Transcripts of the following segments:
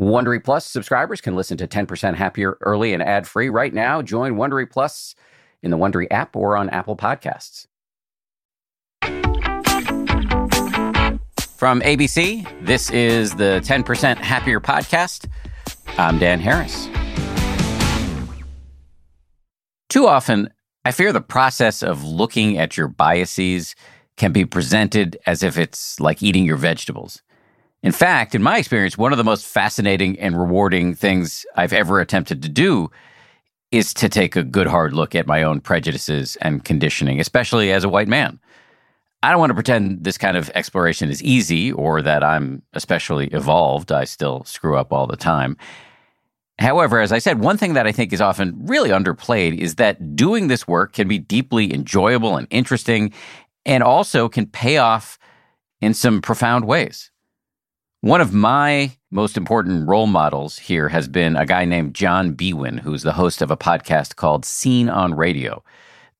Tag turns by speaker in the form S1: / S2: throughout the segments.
S1: Wondery Plus subscribers can listen to 10% Happier early and ad free right now. Join Wondery Plus in the Wondery app or on Apple Podcasts. From ABC, this is the 10% Happier podcast. I'm Dan Harris. Too often, I fear the process of looking at your biases can be presented as if it's like eating your vegetables. In fact, in my experience, one of the most fascinating and rewarding things I've ever attempted to do is to take a good hard look at my own prejudices and conditioning, especially as a white man. I don't want to pretend this kind of exploration is easy or that I'm especially evolved. I still screw up all the time. However, as I said, one thing that I think is often really underplayed is that doing this work can be deeply enjoyable and interesting and also can pay off in some profound ways. One of my most important role models here has been a guy named John Biewen, who's the host of a podcast called Scene on Radio.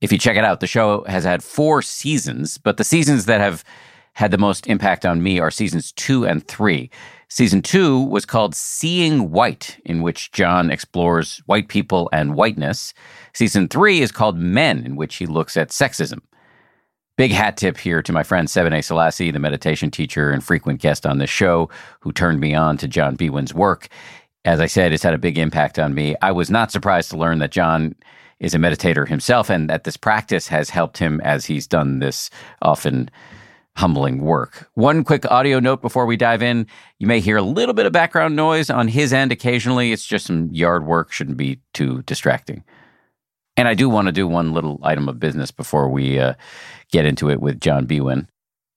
S1: If you check it out, the show has had four seasons, but the seasons that have had the most impact on me are seasons two and three. Season two was called Seeing White, in which John explores white people and whiteness. Season three is called Men, in which he looks at sexism. Big hat tip here to my friend Sebene Selassie, the meditation teacher and frequent guest on this show, who turned me on to John Biewen's work. As I said, it's had a big impact on me. I was not surprised to learn that John is a meditator himself and that this practice has helped him as he's done this often humbling work. One quick audio note before we dive in. You may hear a little bit of background noise on his end occasionally. It's just some yard work, shouldn't be too distracting. And I do want to do one little item of business before we uh, get into it with John Biewen.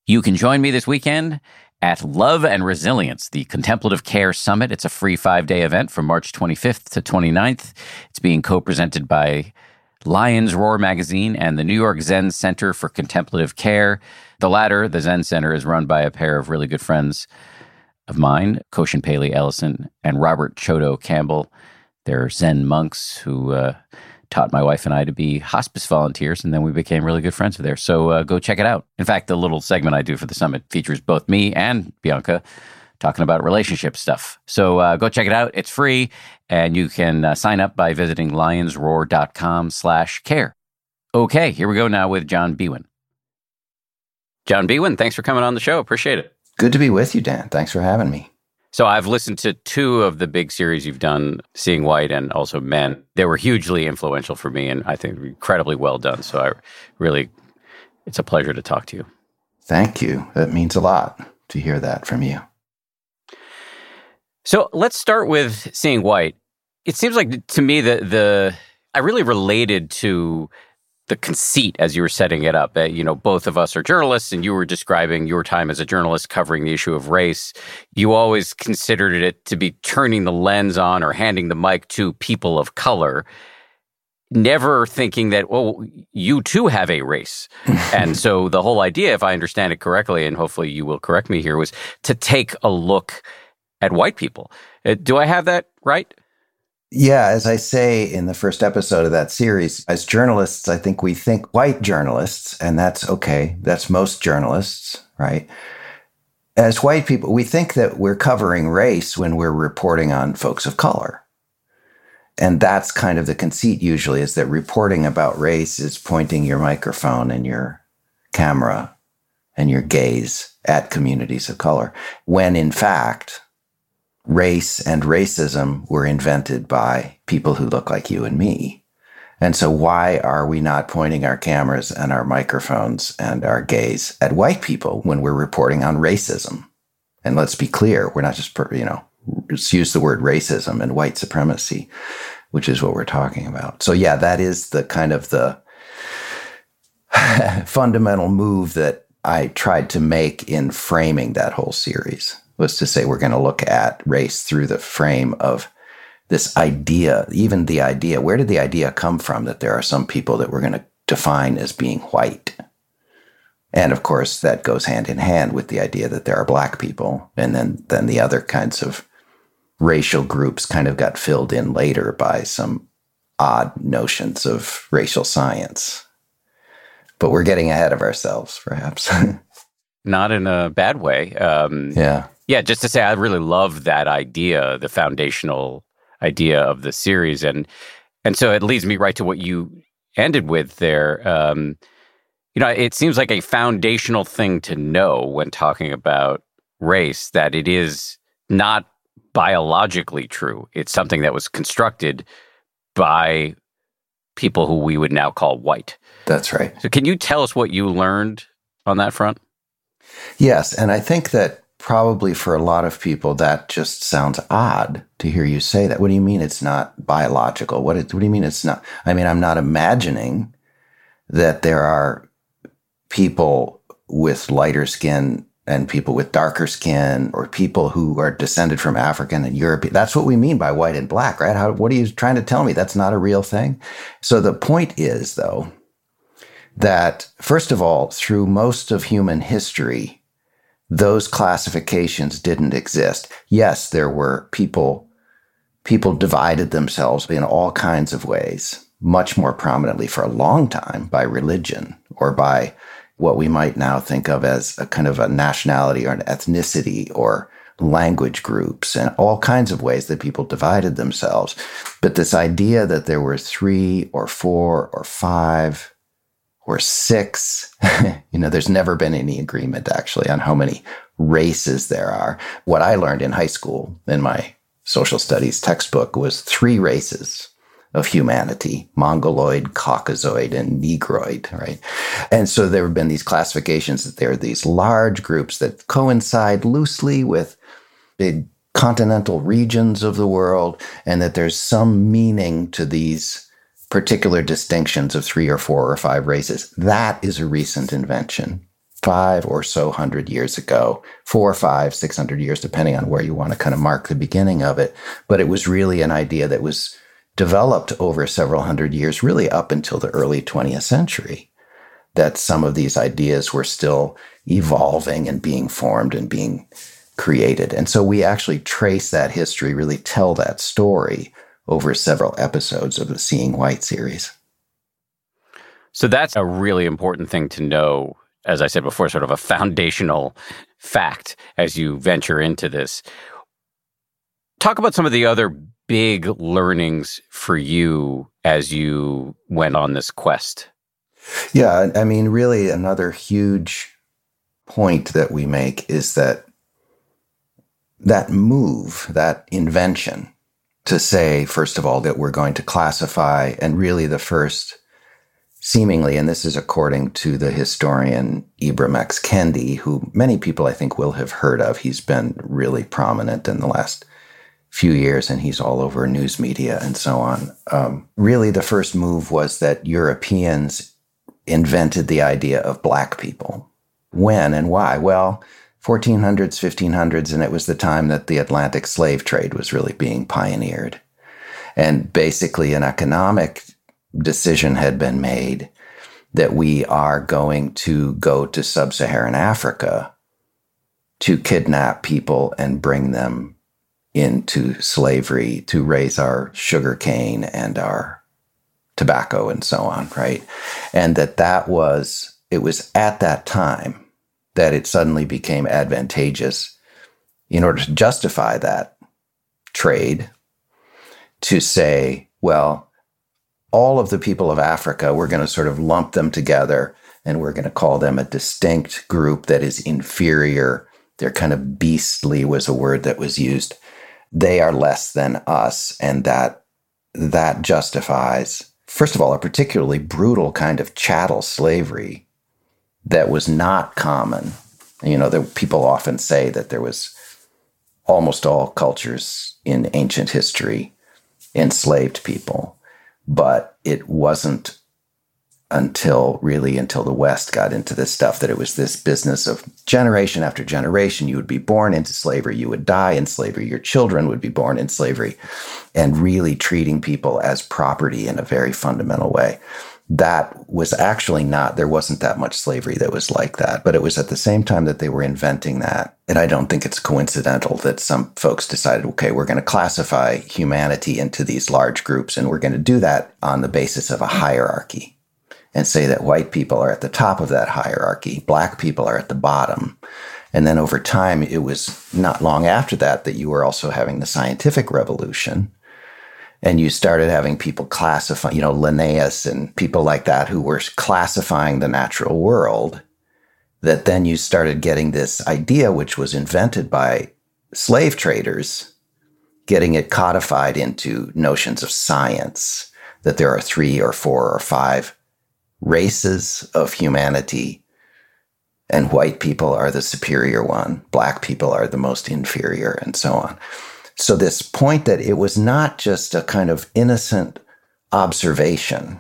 S1: You can join me this weekend at Love and Resilience, the Contemplative Care Summit. It's a free five day event from March 25th to 29th. It's being co presented by Lion's Roar Magazine and the New York Zen Center for Contemplative Care. The latter, the Zen Center, is run by a pair of really good friends of mine, Koshin Paley Ellison and Robert Chodo Campbell. They're Zen monks who uh, taught my wife and I to be hospice volunteers, and then we became really good friends there. So uh, go check it out. In fact, the little segment I do for the summit features both me and Bianca talking about relationship stuff. So uh, go check it out. It's free, and you can uh, sign up by visiting lionsroar.com slash care. Okay, here we go now with John Biewen. John Biewen, thanks for coming on the show. Appreciate it.
S2: Good to be with you, Dan. Thanks for having me.
S1: So I've listened to two of the big series you've done, Seeing White and also Men. They were hugely influential for me and I think incredibly well done. So I really, it's a pleasure to talk to you.
S2: Thank you. That means a lot to hear that from you.
S1: So let's start with Seeing White. It seems like to me that the I really related to the conceit as you were setting it up. Uh, you know, both of us are journalists, and you were describing your time as a journalist covering the issue of race. You always considered it to be turning the lens on or handing the mic to people of color, never thinking that, well, you too have a race. and so the whole idea, if I understand it correctly, and hopefully you will correct me here, was to take a look at white people. Uh, do I have that right?
S2: Yeah, as I say in the first episode of that series, as journalists, I think we think white journalists, and that's okay. That's most journalists, right? As white people, we think that we're covering race when we're reporting on folks of color. And that's kind of the conceit usually is that reporting about race is pointing your microphone and your camera and your gaze at communities of color, when in fact, race and racism were invented by people who look like you and me. And so, why are we not pointing our cameras and our microphones and our gaze at white people when we're reporting on racism? And let's be clear, we're not just, you know, just use the word racism and white supremacy, which is what we're talking about. So, yeah, that is the kind of the fundamental move that I tried to make in framing that whole series was to say we're going to look at race through the frame of this idea, even the idea, where did the idea come from that there are some people that we're going to define as being white? And of course, that goes hand in hand with the idea that there are black people. And then, then the other kinds of racial groups kind of got filled in later by some odd notions of racial science. But we're getting ahead of ourselves, perhaps.
S1: Not in a bad way.
S2: Um, yeah.
S1: Yeah, just to say, I really love that idea, the foundational idea of the series, and and so it leads me right to what you ended with there. Um, you know, it seems like a foundational thing to know when talking about race that it is not biologically true. It's something that was constructed by people who we would now call white.
S2: That's right.
S1: So, can you tell us what you learned on that front?
S2: Yes. And I think that probably for a lot of people, that just sounds odd to hear you say that. What do you mean it's not biological? What, what do you mean it's not? I mean, I'm not imagining that there are people with lighter skin and people with darker skin or people who are descended from African and European. That's what we mean by white and black, right? How, what are you trying to tell me? That's not a real thing. So the point is, though, that first of all, through most of human history, those classifications didn't exist. Yes, there were people, people divided themselves in all kinds of ways, much more prominently for a long time by religion or by what we might now think of as a kind of a nationality or an ethnicity or language groups and all kinds of ways that people divided themselves. But this idea that there were three or four or five or six, you know, there's never been any agreement actually on how many races there are. What I learned in high school in my social studies textbook was three races of humanity Mongoloid, Caucasoid, and Negroid, right? And so there have been these classifications that there are these large groups that coincide loosely with big continental regions of the world, and that there's some meaning to these particular distinctions of three or four or five races. That is a recent invention. Five or so hundred years ago, four, five, six hundred years, depending on where you want to kind of mark the beginning of it. But it was really an idea that was developed over several hundred years, really up until the early 20th century, that some of these ideas were still evolving and being formed and being created. And so we actually trace that history, really tell that story over several episodes of the Seeing White series.
S1: So that's a really important thing to know, as I said before, sort of a foundational fact as you venture into this. Talk about some of the other big learnings for you as you went on this quest?
S2: Yeah, I mean, really, another huge point that we make is that that move, that invention to say, first of all, that we're going to classify, and really the first, seemingly, and this is according to the historian Ibram X. Kendi, who many people I think will have heard of. He's been really prominent in the last few years and he's all over news media and so on. Um, really, the first move was that Europeans invented the idea of black people. When and why? Well, 1400s, 1500s, and it was the time that the Atlantic slave trade was really being pioneered. And basically, an economic decision had been made that we are going to go to sub Saharan Africa to kidnap people and bring them into slavery to raise our sugar cane and our tobacco and so on, right? And that that was, it was at that time that it suddenly became advantageous in order to justify that trade to say, well, all of the people of Africa, we're going to sort of lump them together and we're going to call them a distinct group that is inferior. They're kind of beastly, was a word that was used they are less than us and that that justifies first of all a particularly brutal kind of chattel slavery that was not common you know people often say that there was almost all cultures in ancient history enslaved people but it wasn't until really until the West got into this stuff that it was this business of generation after generation. You would be born into slavery, you would die in slavery, your children would be born in slavery, and really treating people as property in a very fundamental way. That was actually not, there wasn't that much slavery that was like that. But it was at the same time that they were inventing that. And I don't think it's coincidental that some folks decided, okay, we're going to classify humanity into these large groups, and we're going to do that on the basis of a hierarchy and say that white people are at the top of that hierarchy, black people are at the bottom, And then over time, it was not long after that that you were also having the scientific revolution. And you started having people classify, you know, Linnaeus and people like that who were classifying the natural world. That then you started getting this idea, which was invented by slave traders, getting it codified into notions of science, that there are three or four or five races of humanity and white people are the superior one, black people are the most inferior, and so on. So, this point that it was not just a kind of innocent observation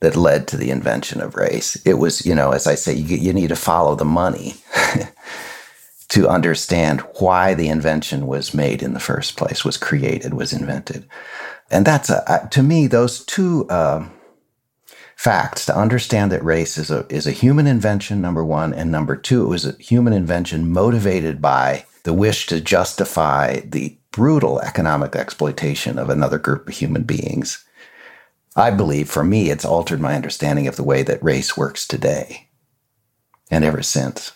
S2: that led to the invention of race. It was, you know, as I say, you, you need to follow the money to understand why the invention was made in the first place, was created, was invented. And that's, a, to me, those two. Uh, facts to understand that race is a is a human invention number 1 and number 2 it was a human invention motivated by the wish to justify the brutal economic exploitation of another group of human beings i believe for me it's altered my understanding of the way that race works today and ever since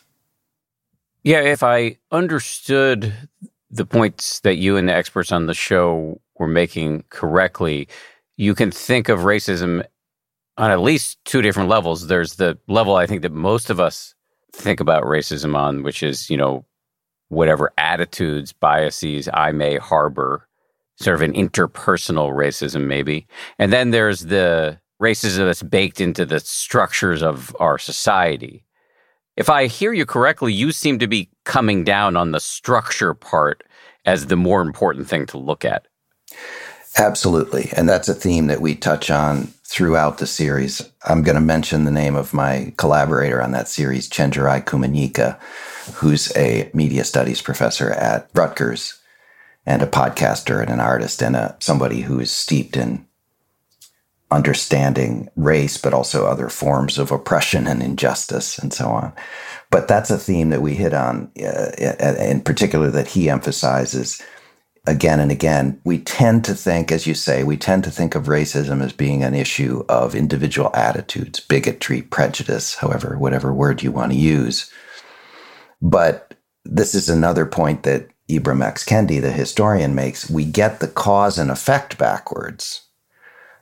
S1: yeah if i understood the points that you and the experts on the show were making correctly you can think of racism on at least two different levels. There's the level I think that most of us think about racism on, which is, you know, whatever attitudes, biases I may harbor, sort of an interpersonal racism, maybe. And then there's the racism that's baked into the structures of our society. If I hear you correctly, you seem to be coming down on the structure part as the more important thing to look at.
S2: Absolutely. And that's a theme that we touch on throughout the series. I'm going to mention the name of my collaborator on that series, Chenjerai Kumanyika, who's a media studies professor at Rutgers and a podcaster and an artist and a, somebody who is steeped in understanding race, but also other forms of oppression and injustice and so on. But that's a theme that we hit on, uh, in particular, that he emphasizes again and again, we tend to think, as you say, we tend to think of racism as being an issue of individual attitudes, bigotry, prejudice, however, whatever word you want to use. But this is another point that Ibram X. Kendi, the historian, makes. We get the cause and effect backwards.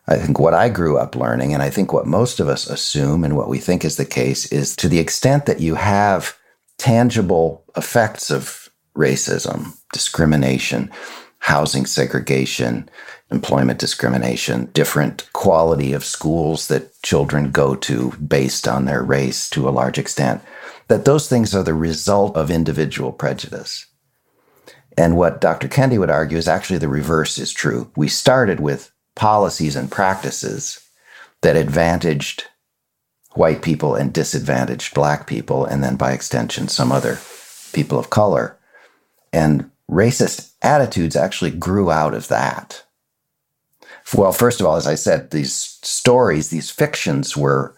S2: I think what I grew up learning, and I think what most of us assume and what we think is the case, is to the extent that you have tangible effects of racism, discrimination, housing segregation, employment discrimination, different quality of schools that children go to based on their race to a large extent, that those things are the result of individual prejudice. And what Dr. Kendi would argue is actually the reverse is true. We started with policies and practices that advantaged white people and disadvantaged black people, and then by extension, some other people of color. And racist attitudes actually grew out of that. Well, first of all, as I said, these stories, these fictions were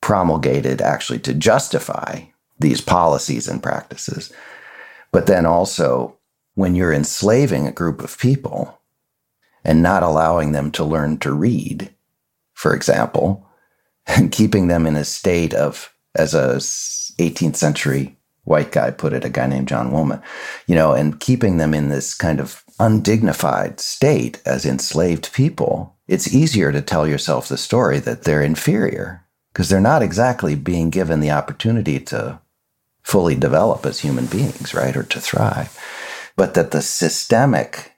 S2: promulgated actually to justify these policies and practices. But then also, when you're enslaving a group of people and not allowing them to learn to read, for example, and keeping them in a state of, as a 18th century white guy put it, a guy named John Woolman, you know, and keeping them in this kind of undignified state as enslaved people, it's easier to tell yourself the story that they're inferior because they're not exactly being given the opportunity to fully develop as human beings, right, or to thrive. But that the systemic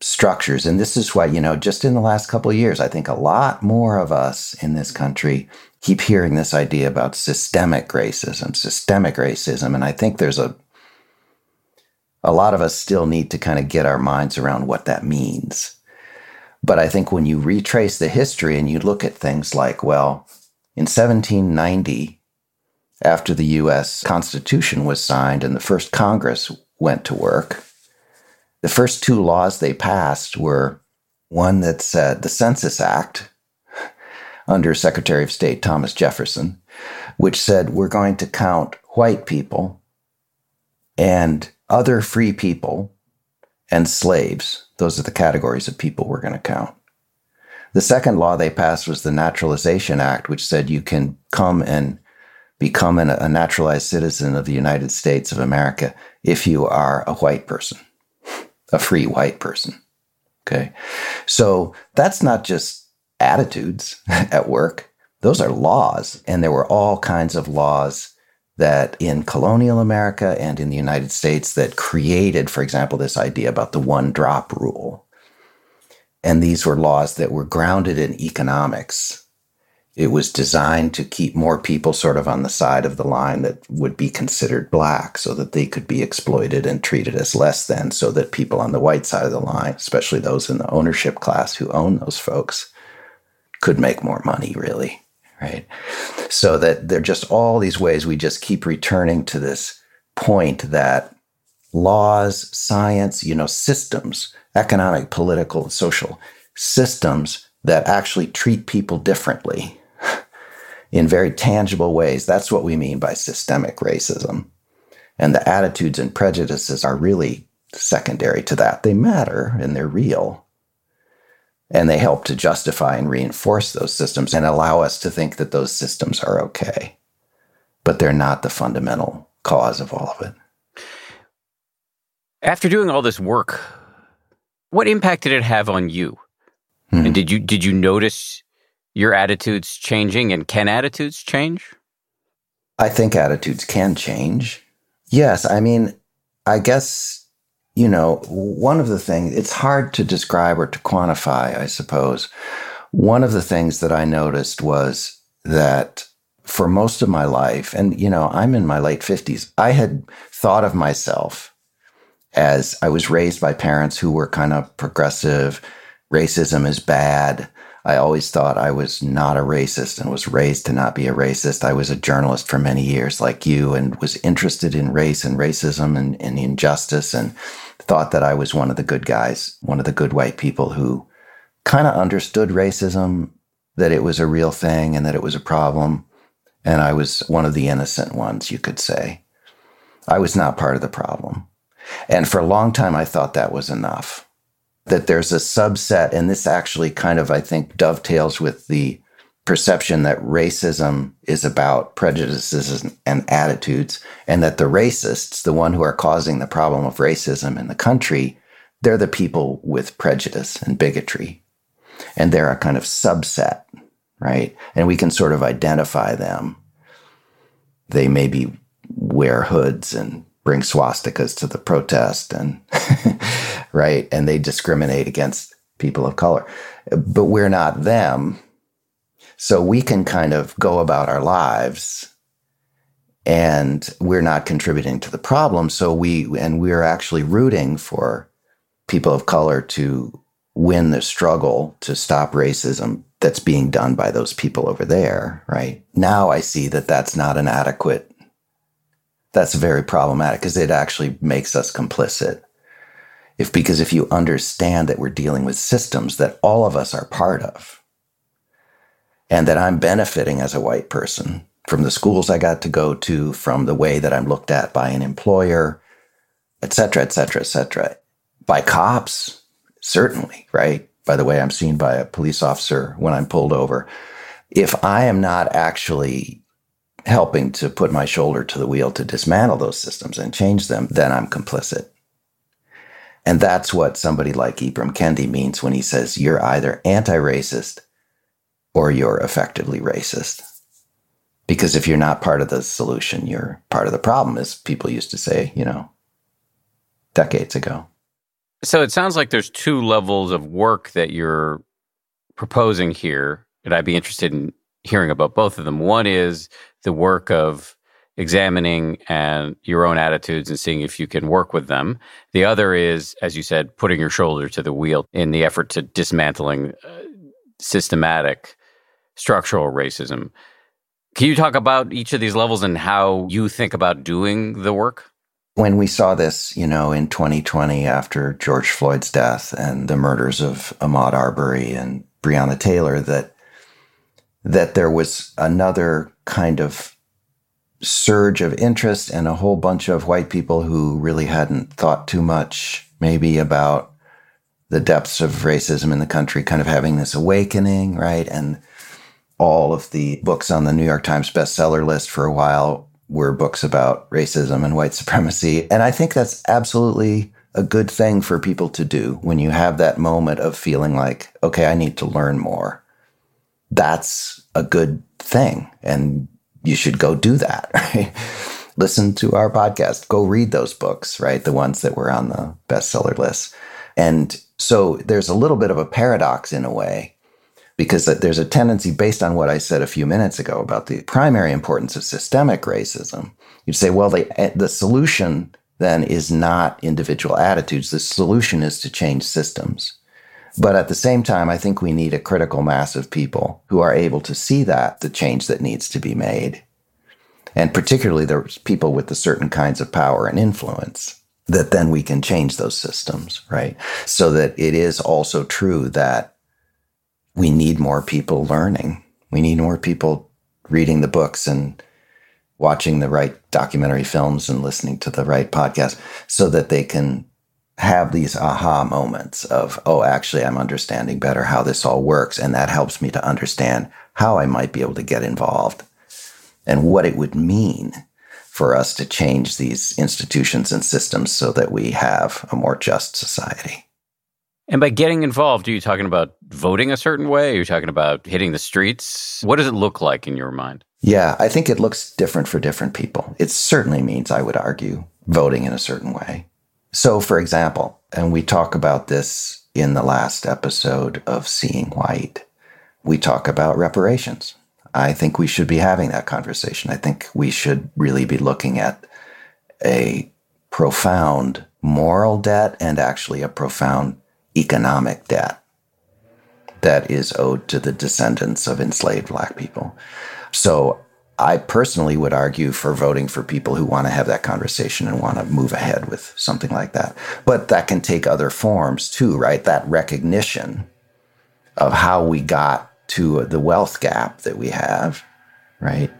S2: structures, and this is why, you know, just in the last couple of years, I think a lot more of us in this country keep hearing this idea about systemic racism, systemic racism. And I think there's a, a lot of us still need to kind of get our minds around what that means. But I think when you retrace the history and you look at things like, well, in 1790, after the US Constitution was signed and the first Congress went to work, the first two laws they passed were one that said the Census Act, under Secretary of State Thomas Jefferson, which said we're going to count white people and other free people and slaves. Those are the categories of people we're going to count. The second law they passed was the Naturalization Act, which said you can come and become an, a naturalized citizen of the United States of America if you are a white person, a free white person. Okay. So that's not just attitudes at work, those are laws. And there were all kinds of laws that in colonial America and in the United States that created, for example, this idea about the one drop rule. And these were laws that were grounded in economics. It was designed to keep more people sort of on the side of the line that would be considered black so that they could be exploited and treated as less than, so that people on the white side of the line, especially those in the ownership class who own those folks, could make more money, really. Right. So that there are just all these ways we just keep returning to this point that laws, science, you know, systems, economic, political, and social systems that actually treat people differently in very tangible ways. That's what we mean by systemic racism. And the attitudes and prejudices are really secondary to that. They matter and they're real. And they help to justify and reinforce those systems and allow us to think that those systems are okay. But they're not the fundamental cause of all of it.
S1: After doing all this work, what impact did it have on you? Hmm. And did you did you notice your attitudes changing and can attitudes change?
S2: I think attitudes can change. Yes, I mean, I guess you know, one of the things, it's hard to describe or to quantify, I suppose. One of the things that I noticed was that for most of my life, and, you know, I'm in my late 50s, I had thought of myself as I was raised by parents who were kind of progressive. Racism is bad. I always thought I was not a racist and was raised to not be a racist. I was a journalist for many years, like you, and was interested in race and racism and, and injustice and thought that I was one of the good guys, one of the good white people who kind of understood racism, that it was a real thing and that it was a problem. And I was one of the innocent ones, you could say. I was not part of the problem. And for a long time, I thought that was enough. That there's a subset, and this actually kind of, I think, dovetails with the perception that racism is about prejudices and attitudes, and that the racists, the one who are causing the problem of racism in the country, they're the people with prejudice and bigotry. And they're a kind of subset, right? And we can sort of identify them. They maybe wear hoods and bring swastikas to the protest and right and they discriminate against people of color but we're not them so we can kind of go about our lives and we're not contributing to the problem. So we, and we're actually rooting for people of color to win the struggle to stop racism that's being done by those people over there, right? Now I see that that's not an adequate, that's very problematic because it actually makes us complicit. If, because if you understand that we're dealing with systems that all of us are part of, and that I'm benefiting as a white person from the schools I got to go to, from the way that I'm looked at by an employer, et cetera, et cetera, et cetera. By cops, certainly, right? By the way I'm seen by a police officer when I'm pulled over. If I am not actually helping to put my shoulder to the wheel to dismantle those systems and change them, then I'm complicit. And that's what somebody like Ibram Kendi means when he says you're either anti racist or you're effectively racist. Because if you're not part of the solution, you're part of the problem, as people used to say, you know, decades ago.
S1: So it sounds like there's two levels of work that you're proposing here. And I'd be interested in hearing about both of them. One is the work of examining and your own attitudes and seeing if you can work with them. The other is, as you said, putting your shoulder to the wheel in the effort to dismantling uh, systematic structural racism. Can you talk about each of these levels and how you think about doing the work?
S2: When we saw this, you know, in 2020 after George Floyd's death and the murders of Ahmaud Arbery and Breonna Taylor, that that there was another kind of surge of interest and a whole bunch of white people who really hadn't thought too much maybe about the depths of racism in the country kind of having this awakening, right? And all of the books on the New York Times bestseller list for a while were books about racism and white supremacy. And I think that's absolutely a good thing for people to do when you have that moment of feeling like, okay, I need to learn more. That's a good thing. And you should go do that, right? Listen to our podcast, go read those books, right? The ones that were on the bestseller list. And so there's a little bit of a paradox in a way because there's a tendency based on what I said a few minutes ago about the primary importance of systemic racism. You'd say, well, the, eh, the solution then is not individual attitudes. The solution is to change systems. But at the same time, I think we need a critical mass of people who are able to see that, the change that needs to be made. And particularly there's people with the certain kinds of power and influence that then we can change those systems, right? So that it is also true that we need more people learning. We need more people reading the books and watching the right documentary films and listening to the right podcast so that they can have these aha moments of, oh, actually, I'm understanding better how this all works. And that helps me to understand how I might be able to get involved and what it would mean for us to change these institutions and systems so that we have a more just society.
S1: And by getting involved, are you talking about voting a certain way? Are you talking about hitting the streets? What does it look like in your mind?
S2: Yeah, I think it looks different for different people. It certainly means, I would argue, voting in a certain way. So, for example, and we talk about this in the last episode of Seeing White, we talk about reparations. I think we should be having that conversation. I think we should really be looking at a profound moral debt and actually a profound economic debt that is owed to the descendants of enslaved black people. So I personally would argue for voting for people who want to have that conversation and want to move ahead with something like that. But that can take other forms too, right? That recognition of how we got to the wealth gap that we have, right?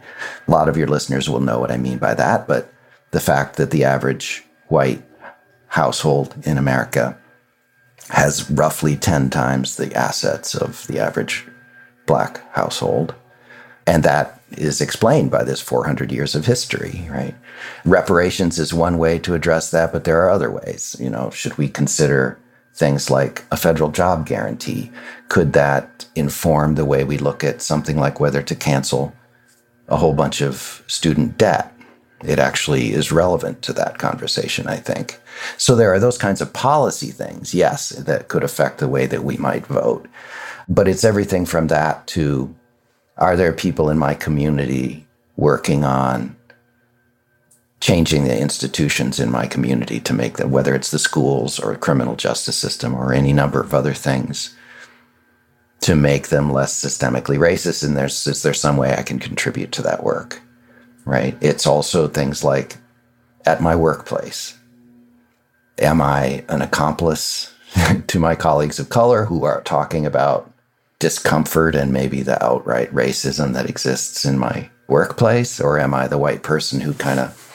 S2: A lot of your listeners will know what I mean by that, but the fact that the average white household in America has roughly 10 times the assets of the average black household and that is explained by this 400 years of history, right? Reparations is one way to address that, but there are other ways. You know, should we consider things like a federal job guarantee? Could that inform the way we look at something like whether to cancel a whole bunch of student debt? It actually is relevant to that conversation, I think. So there are those kinds of policy things, yes, that could affect the way that we might vote. But it's everything from that to are there people in my community working on changing the institutions in my community to make them, whether it's the schools or criminal justice system or any number of other things, to make them less systemically racist? And there's is there some way I can contribute to that work? Right. It's also things like at my workplace. Am I an accomplice to my colleagues of color who are talking about discomfort and maybe the outright racism that exists in my workplace? Or am I the white person who kind of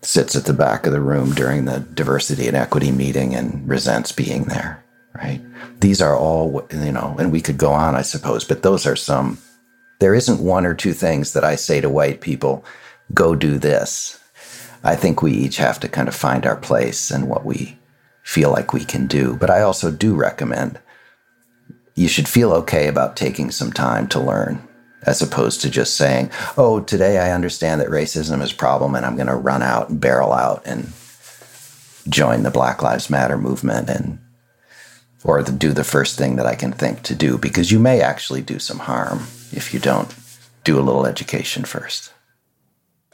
S2: sits at the back of the room during the diversity and equity meeting and resents being there? Right. These are all, you know, and we could go on, I suppose, but those are some. There isn't one or two things that I say to white people, go do this. I think we each have to kind of find our place and what we feel like we can do. But I also do recommend you should feel okay about taking some time to learn as opposed to just saying, oh, today I understand that racism is a problem and I'm going to run out and barrel out and join the Black Lives Matter movement and or the, do the first thing that I can think to do because you may actually do some harm if you don't do a little education first.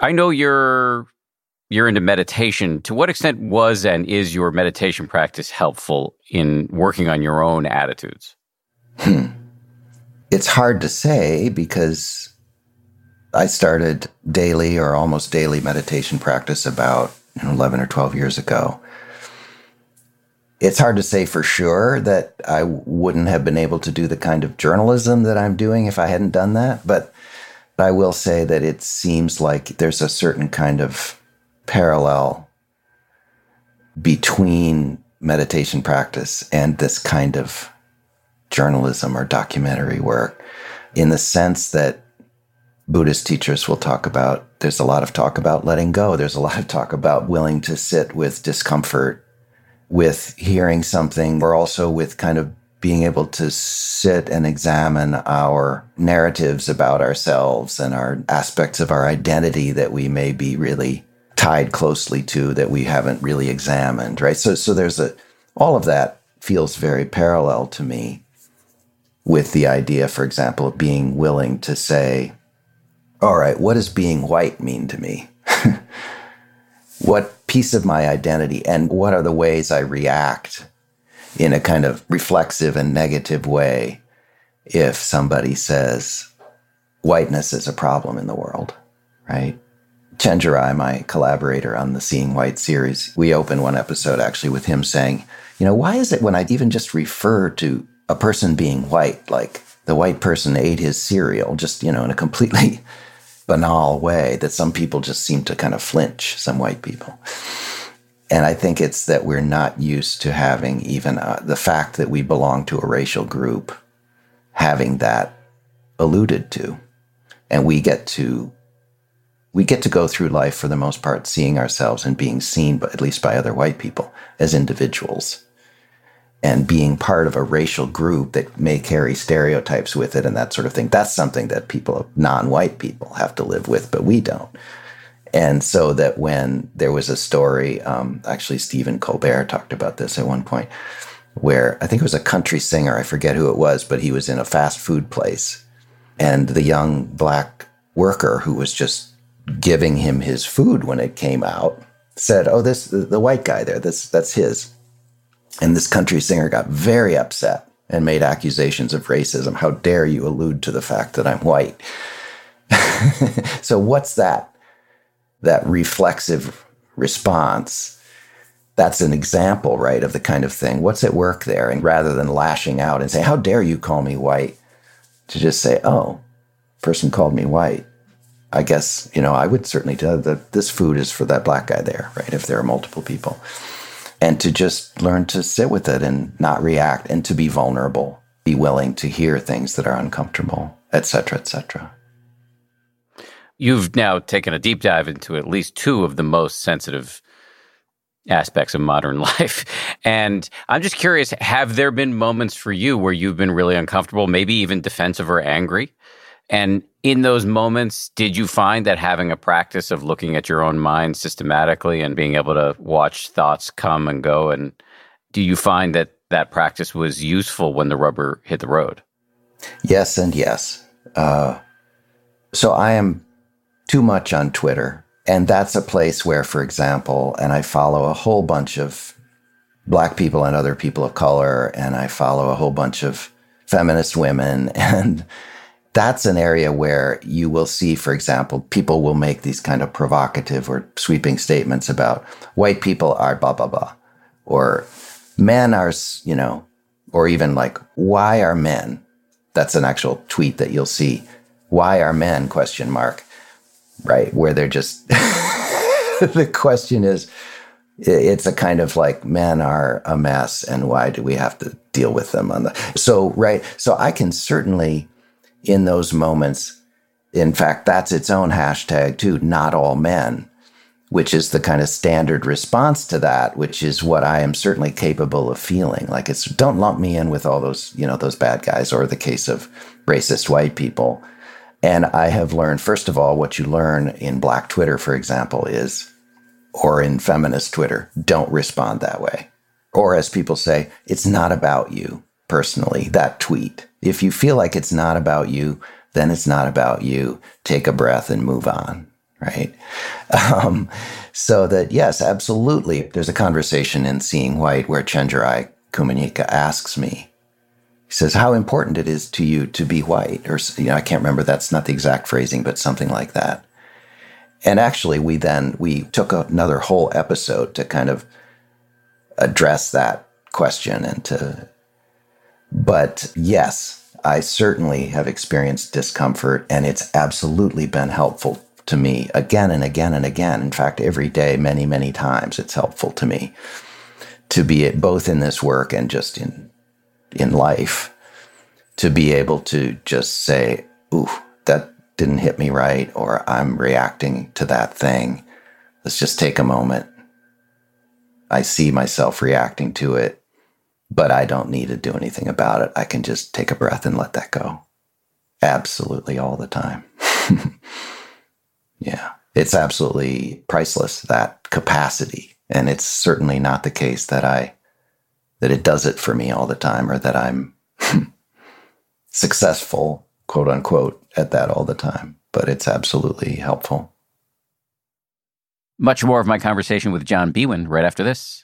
S1: I know you're you're into meditation. To what extent was and is your meditation practice helpful in working on your own attitudes?
S2: Hmm. It's hard to say because I started daily or almost daily meditation practice about you know, 11 or 12 years ago. It's hard to say for sure that I wouldn't have been able to do the kind of journalism that I'm doing if I hadn't done that. But I will say that it seems like there's a certain kind of parallel between meditation practice and this kind of journalism or documentary work in the sense that Buddhist teachers will talk about there's a lot of talk about letting go. There's a lot of talk about willing to sit with discomfort, with hearing something, or also with kind of being able to sit and examine our narratives about ourselves and our aspects of our identity that we may be really tied closely to that we haven't really examined, right? So, so there's a, all of that feels very parallel to me with the idea, for example, of being willing to say, all right, what does being white mean to me? what piece of my identity and what are the ways I react in a kind of reflexive and negative way if somebody says whiteness is a problem in the world, right? Chenjerai, my collaborator on the Seeing White series, we open one episode actually with him saying, you know, why is it when I even just refer to a person being white, like the white person ate his cereal, just, you know, in a completely banal way, that some people just seem to kind of flinch, some white people. And I think it's that we're not used to having even uh, the fact that we belong to a racial group, having that alluded to. And we get to we get to go through life for the most part seeing ourselves and being seen but at least by other white people as individuals and being part of a racial group that may carry stereotypes with it and that sort of thing that's something that people non-white people have to live with but we don't and so that when there was a story, um, actually, Stephen Colbert talked about this at one point, where I think it was a country singer, I forget who it was, but he was in a fast food place. And the young black worker who was just giving him his food when it came out said, Oh, this, the, the white guy there, this, that's his. And this country singer got very upset and made accusations of racism. How dare you allude to the fact that I'm white? so, what's that? that reflexive response, that's an example, right, of the kind of thing. What's at work there? And rather than lashing out and say, How dare you call me white? To just say, Oh, person called me white. I guess, you know, I would certainly tell that this food is for that black guy there, right? If there are multiple people. And to just learn to sit with it and not react and to be vulnerable, be willing to hear things that are uncomfortable, et cetera, et cetera.
S1: You've now taken a deep dive into at least two of the most sensitive aspects of modern life. And I'm just curious have there been moments for you where you've been really uncomfortable, maybe even defensive or angry? And in those moments, did you find that having a practice of looking at your own mind systematically and being able to watch thoughts come and go? And do you find that that practice was useful when the rubber hit the road?
S2: Yes, and yes. Uh, so I am too much on Twitter. And that's a place where, for example, and I follow a whole bunch of black people and other people of color, and I follow a whole bunch of feminist women. And that's an area where you will see, for example, people will make these kind of provocative or sweeping statements about white people are blah, blah, blah, or men are, you know, or even like, why are men? That's an actual tweet that you'll see. Why are men? Question mark right? Where they're just, the question is, it's a kind of like men are a mess and why do we have to deal with them on the so right so i can certainly in those moments. In fact that's its own hashtag too not all men which is the kind of standard response to that which is what i am certainly capable of feeling. Like it's don't lump me in with all those you know those bad guys or the case of racist white people. And I have learned, first of all, what you learn in Black Twitter, for example, is, or in feminist Twitter, don't respond that way. Or as people say, it's not about you personally, that tweet. If you feel like it's not about you, then it's not about you. Take a breath and move on, right? Um, so that, yes, absolutely. There's a conversation in Seeing White where Chenjerai Kumanyika asks me, he says how important it is to you to be white or you know i can't remember that's not the exact phrasing but something like that and actually we then we took another whole episode to kind of address that question and to but yes i certainly have experienced discomfort and it's absolutely been helpful to me again and again and again in fact every day many many times it's helpful to me to be both in this work and just in in life to be able to just say, ooh, that didn't hit me right, or I'm reacting to that thing. Let's just take a moment. I see myself reacting to it, but I don't need to do anything about it. I can just take a breath and let that go. Absolutely all the time. yeah, it's absolutely priceless, that capacity. And it's certainly not the case that I, that it does it for me all the time or that I'm successful, quote unquote, at that all the time. But it's absolutely helpful.
S1: Much more of my conversation with John Biewen right after this.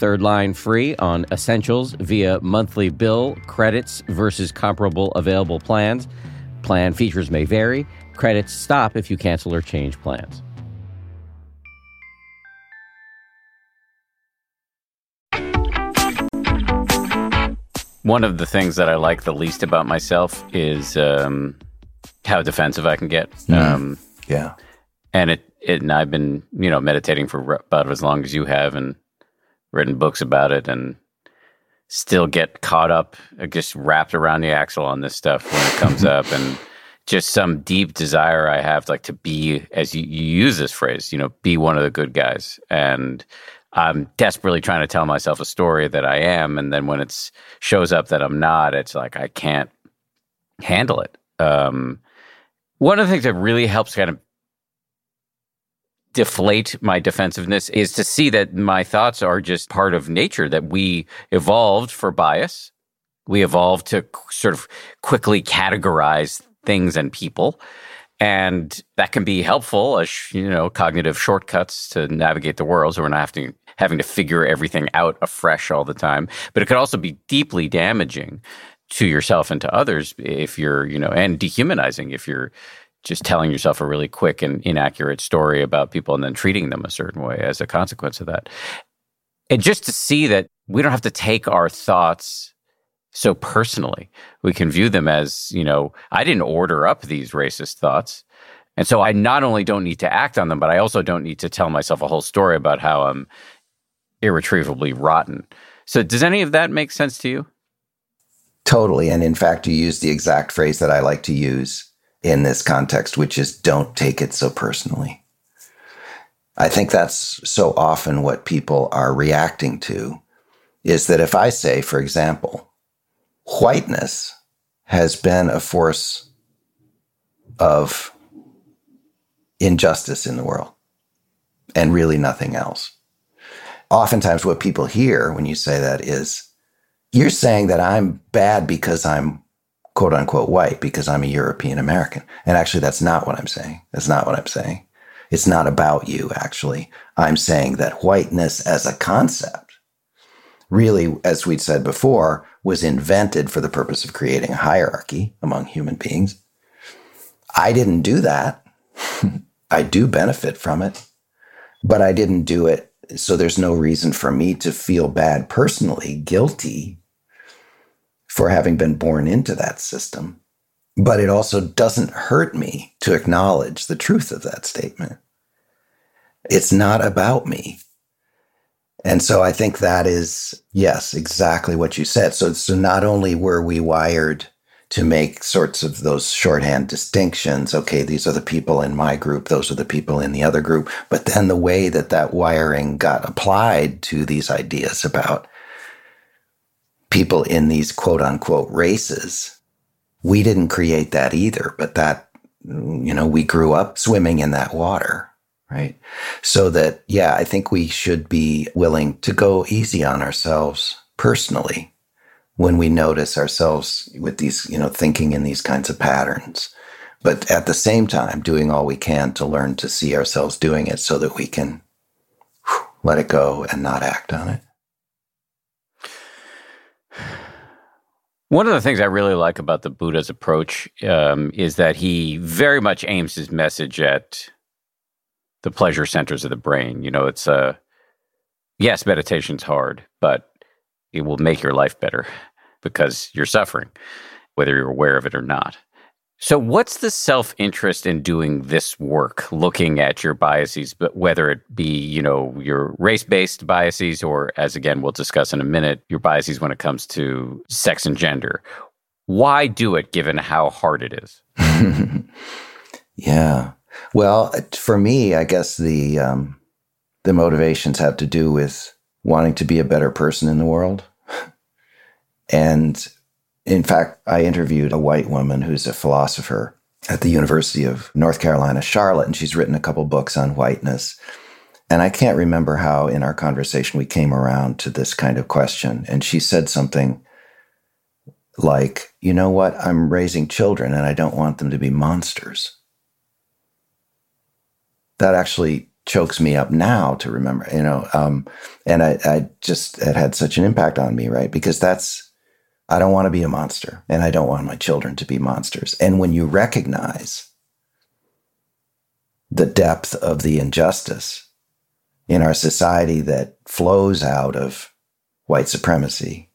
S1: Third line free on essentials via monthly bill credits versus comparable available plans. Plan features may vary. Credits stop if you cancel or change plans. One of the things that I like the least about myself is um, how defensive I can get.
S2: Mm. Um, yeah,
S1: and it, it and I've been you know meditating for about as long as you have, and written books about it and still get caught up, uh, just wrapped around the axle on this stuff when it comes up, and just some deep desire I have, like to be, as you, you use this phrase, you know, be one of the good guys, and I'm desperately trying to tell myself a story that I am, and then when it shows up that I'm not, it's like I can't handle it. Um, one of the things that really helps kind of deflate my defensiveness is to see that my thoughts are just part of nature, that we evolved for bias. We evolved to sort of quickly categorize things and people. And that can be helpful as, you know, cognitive shortcuts to navigate the world. So we're not having, having to figure everything out afresh all the time. But it could also be deeply damaging to yourself and to others if you're, you know, and dehumanizing if you're just telling yourself a really quick and inaccurate story about people and then treating them a certain way as a consequence of that. And just to see that we don't have to take our thoughts so personally. We can view them as, you know, I didn't order up these racist thoughts. And so I not only don't need to act on them, but I also don't need to tell myself a whole story about how I'm irretrievably rotten. So does any of that make sense to you?
S2: Totally. And in fact, you use the exact phrase that I like to use in this context, which is don't take it so personally. I think that's so often what people are reacting to is that if I say, for example, whiteness has been a force of injustice in the world and really nothing else. Oftentimes, what people hear when you say that is, you're saying that I'm bad because I'm quote unquote white because I'm a European American. And actually, that's not what I'm saying. That's not what I'm saying. It's not about you, actually. I'm saying that whiteness as a concept really, as we'd said before, was invented for the purpose of creating a hierarchy among human beings. I didn't do that. I do benefit from it, but I didn't do it. So there's no reason for me to feel bad personally, guilty for having been born into that system. But it also doesn't hurt me to acknowledge the truth of that statement. It's not about me. And so I think that is, yes, exactly what you said. So, so not only were we wired to make sorts of those shorthand distinctions, okay, these are the people in my group, those are the people in the other group, but then the way that that wiring got applied to these ideas about people in these quote unquote races, we didn't create that either, but that, you know, we grew up swimming in that water right? So that, yeah, I think we should be willing to go easy on ourselves personally when we notice ourselves with these, you know, thinking in these kinds of patterns. But at the same time, doing all we can to learn to see ourselves doing it so that we can let it go and not act on it.
S1: One of the things I really like about the Buddha's approach um, is that he very much aims his message at the pleasure centers of the brain. You know, it's a uh, yes, meditation's hard, but it will make your life better because you're suffering, whether you're aware of it or not. So, what's the self interest in doing this work, looking at your biases, but whether it be, you know, your race based biases or, as again, we'll discuss in a minute, your biases when it comes to sex and gender? Why do it given how hard it is?
S2: yeah. Well, for me, I guess the um, the motivations have to do with wanting to be a better person in the world. and in fact, I interviewed a white woman who's a philosopher at the University of North Carolina, Charlotte, and she's written a couple books on whiteness. And I can't remember how in our conversation we came around to this kind of question. And she said something like, you know what? I'm raising children and I don't want them to be monsters that actually chokes me up now to remember, you know. Um, and I, I just it had such an impact on me, right? Because that's I don't want to be a monster, and I don't want my children to be monsters. And when you recognize the depth of the injustice in our society that flows out of white supremacy,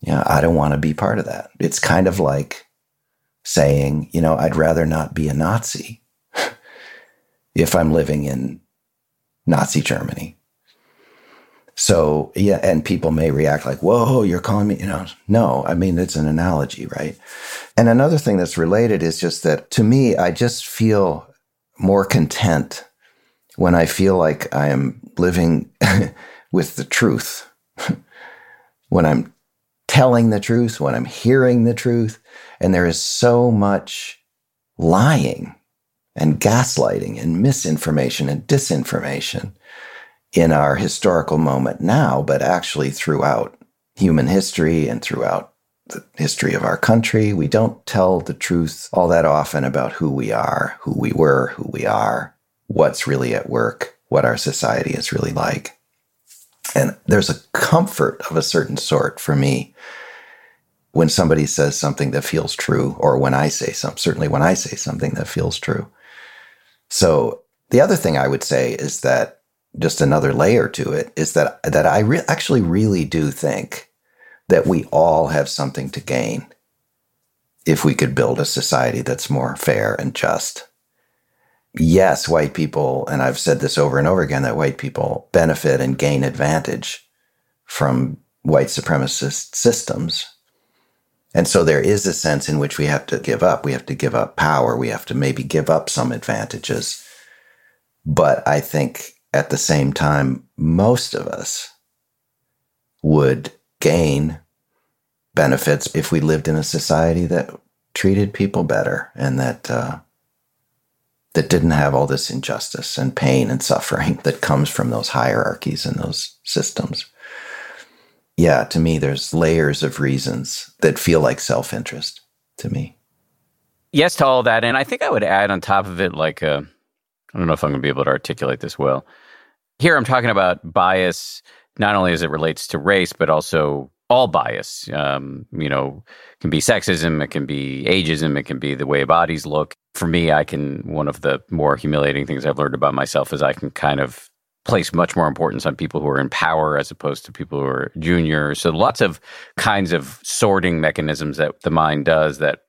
S2: yeah, I don't want to be part of that. It's kind of like saying, you know, I'd rather not be a Nazi if I'm living in Nazi Germany. So, yeah, and people may react like, whoa, you're calling me, you know, no, I mean, it's an analogy, right? And another thing that's related is just that to me, I just feel more content when I feel like I am living with the truth, when I'm telling the truth, when I'm hearing the truth. And there is so much lying and gaslighting and misinformation and disinformation in our historical moment now, but actually throughout human history and throughout the history of our country. We don't tell the truth all that often about who we are, who we were, who we are, what's really at work, what our society is really like. And there's a comfort of a certain sort for me when somebody says something that feels true, or when I say something, certainly when I say something that feels true. So the other thing I would say is that just another layer to it is that that I re- actually really do think that we all have something to gain if we could build a society that's more fair and just. Yes, white people, and I've said this over and over again, that white people benefit and gain advantage from white supremacist systems and so there is a sense in which we have to give up. We have to give up power. We have to maybe give up some advantages. But I think at the same time, most of us would gain benefits if we lived in a society that treated people better and that uh, that didn't have all this injustice and pain and suffering that comes from those hierarchies and those systems yeah, to me, there's layers of reasons that feel like self interest to me.
S1: Yes, to all that. And I think I would add on top of it, like, uh, I don't know if I'm going to be able to articulate this well. Here, I'm talking about bias, not only as it relates to race, but also all bias. Um, you know, it can be sexism, it can be ageism, it can be the way bodies look. For me, I can, one of the more humiliating things I've learned about myself is I can kind of place much more importance on people who are in power as opposed to people who are junior. So lots of kinds of sorting mechanisms that the mind does that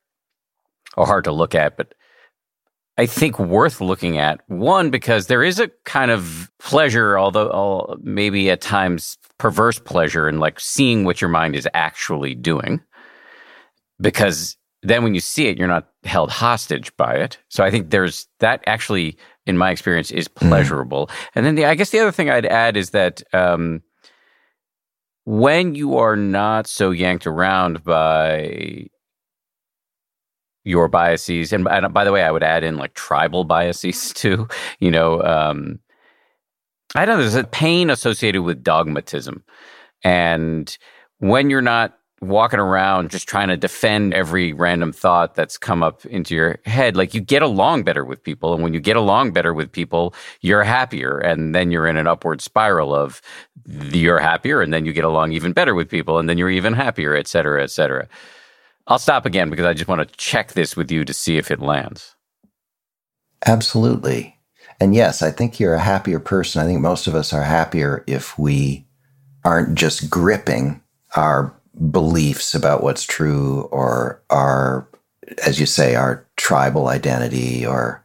S1: are hard to look at, but I think worth looking at. One, because there is a kind of pleasure, although maybe at times perverse pleasure in like seeing what your mind is actually doing. Because then when you see it, you're not held hostage by it. So I think there's that actually, in my experience, is mm. pleasurable. Mm. And then the, I guess the other thing I'd add is that um, when you are not so yanked around by your biases and, and, by the way i would add in like tribal biases too you know um, i don't know there's a pain associated with dogmatism and when you're not walking around just trying to defend every random thought that's come up into your head like you get along better with people and when you get along better with people you're happier and then you're in an upward spiral of you're happier and then you get along even better with people and then you're even happier et cetera et cetera I'll stop again because I just want to check this with you to see if it lands.
S2: Absolutely. And yes, I think you're a happier person. I think most of us are happier if we aren't just gripping our beliefs about what's true or our, as you say, our tribal identity or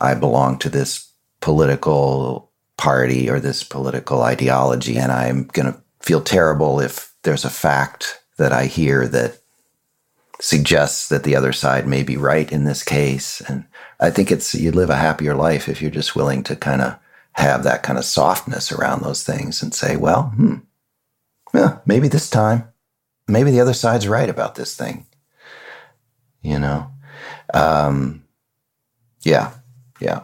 S2: I belong to this political party or this political ideology and I'm going to feel terrible if there's a fact that I hear that suggests that the other side may be right in this case. And I think it's you live a happier life if you're just willing to kind of have that kind of softness around those things and say, well, hmm, yeah, maybe this time, maybe the other side's right about this thing. You know, um, yeah, yeah,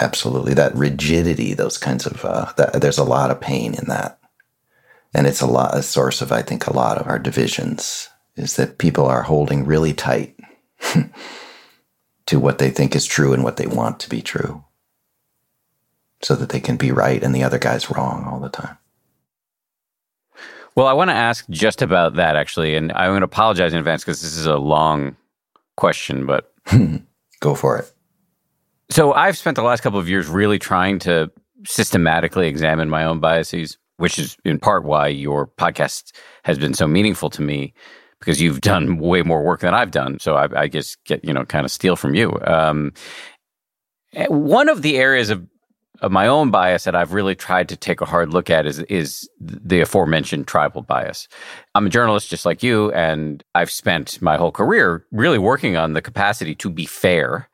S2: absolutely. That rigidity, those kinds of uh, that, there's a lot of pain in that, and it's a lot a source of I think a lot of our divisions is that people are holding really tight to what they think is true and what they want to be true so that they can be right and the other guy's wrong all the time.
S1: Well, I want to ask just about that actually, and I'm going to apologize in advance because this is a long question, but
S2: go for it.
S1: So, I've spent the last couple of years really trying to systematically examine my own biases, which is in part why your podcast has been so meaningful to me because you've done way more work than I've done. So I, I guess get you know kind of steal from you. Um, eh, one of the areas of of my own bias that I've really tried to take a hard look at is is the aforementioned tribal bias. I'm a journalist just like you, and I've spent my whole career really working on the capacity to be fair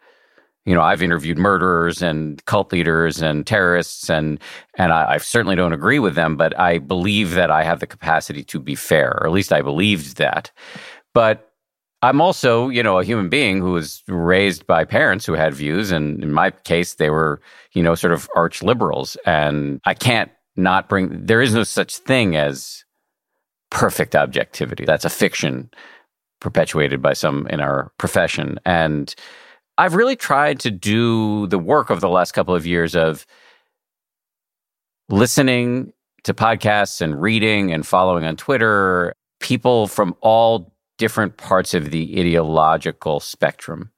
S1: you know, I've interviewed murderers and cult leaders and terrorists, and and I, I, certainly don't agree with them, but I believe that I have the capacity to be fair, or at least I believed that. But I'm also, you know, a human being who was raised by parents who had views, and in my case, they were, you know, sort of arch liberals, and I can't not bring. There is no such thing as perfect objectivity. That's a fiction perpetuated by some in our profession, and I've really tried to do the work of the last couple of years of listening to podcasts and reading and following on Twitter people from all different parts of the ideological spectrum.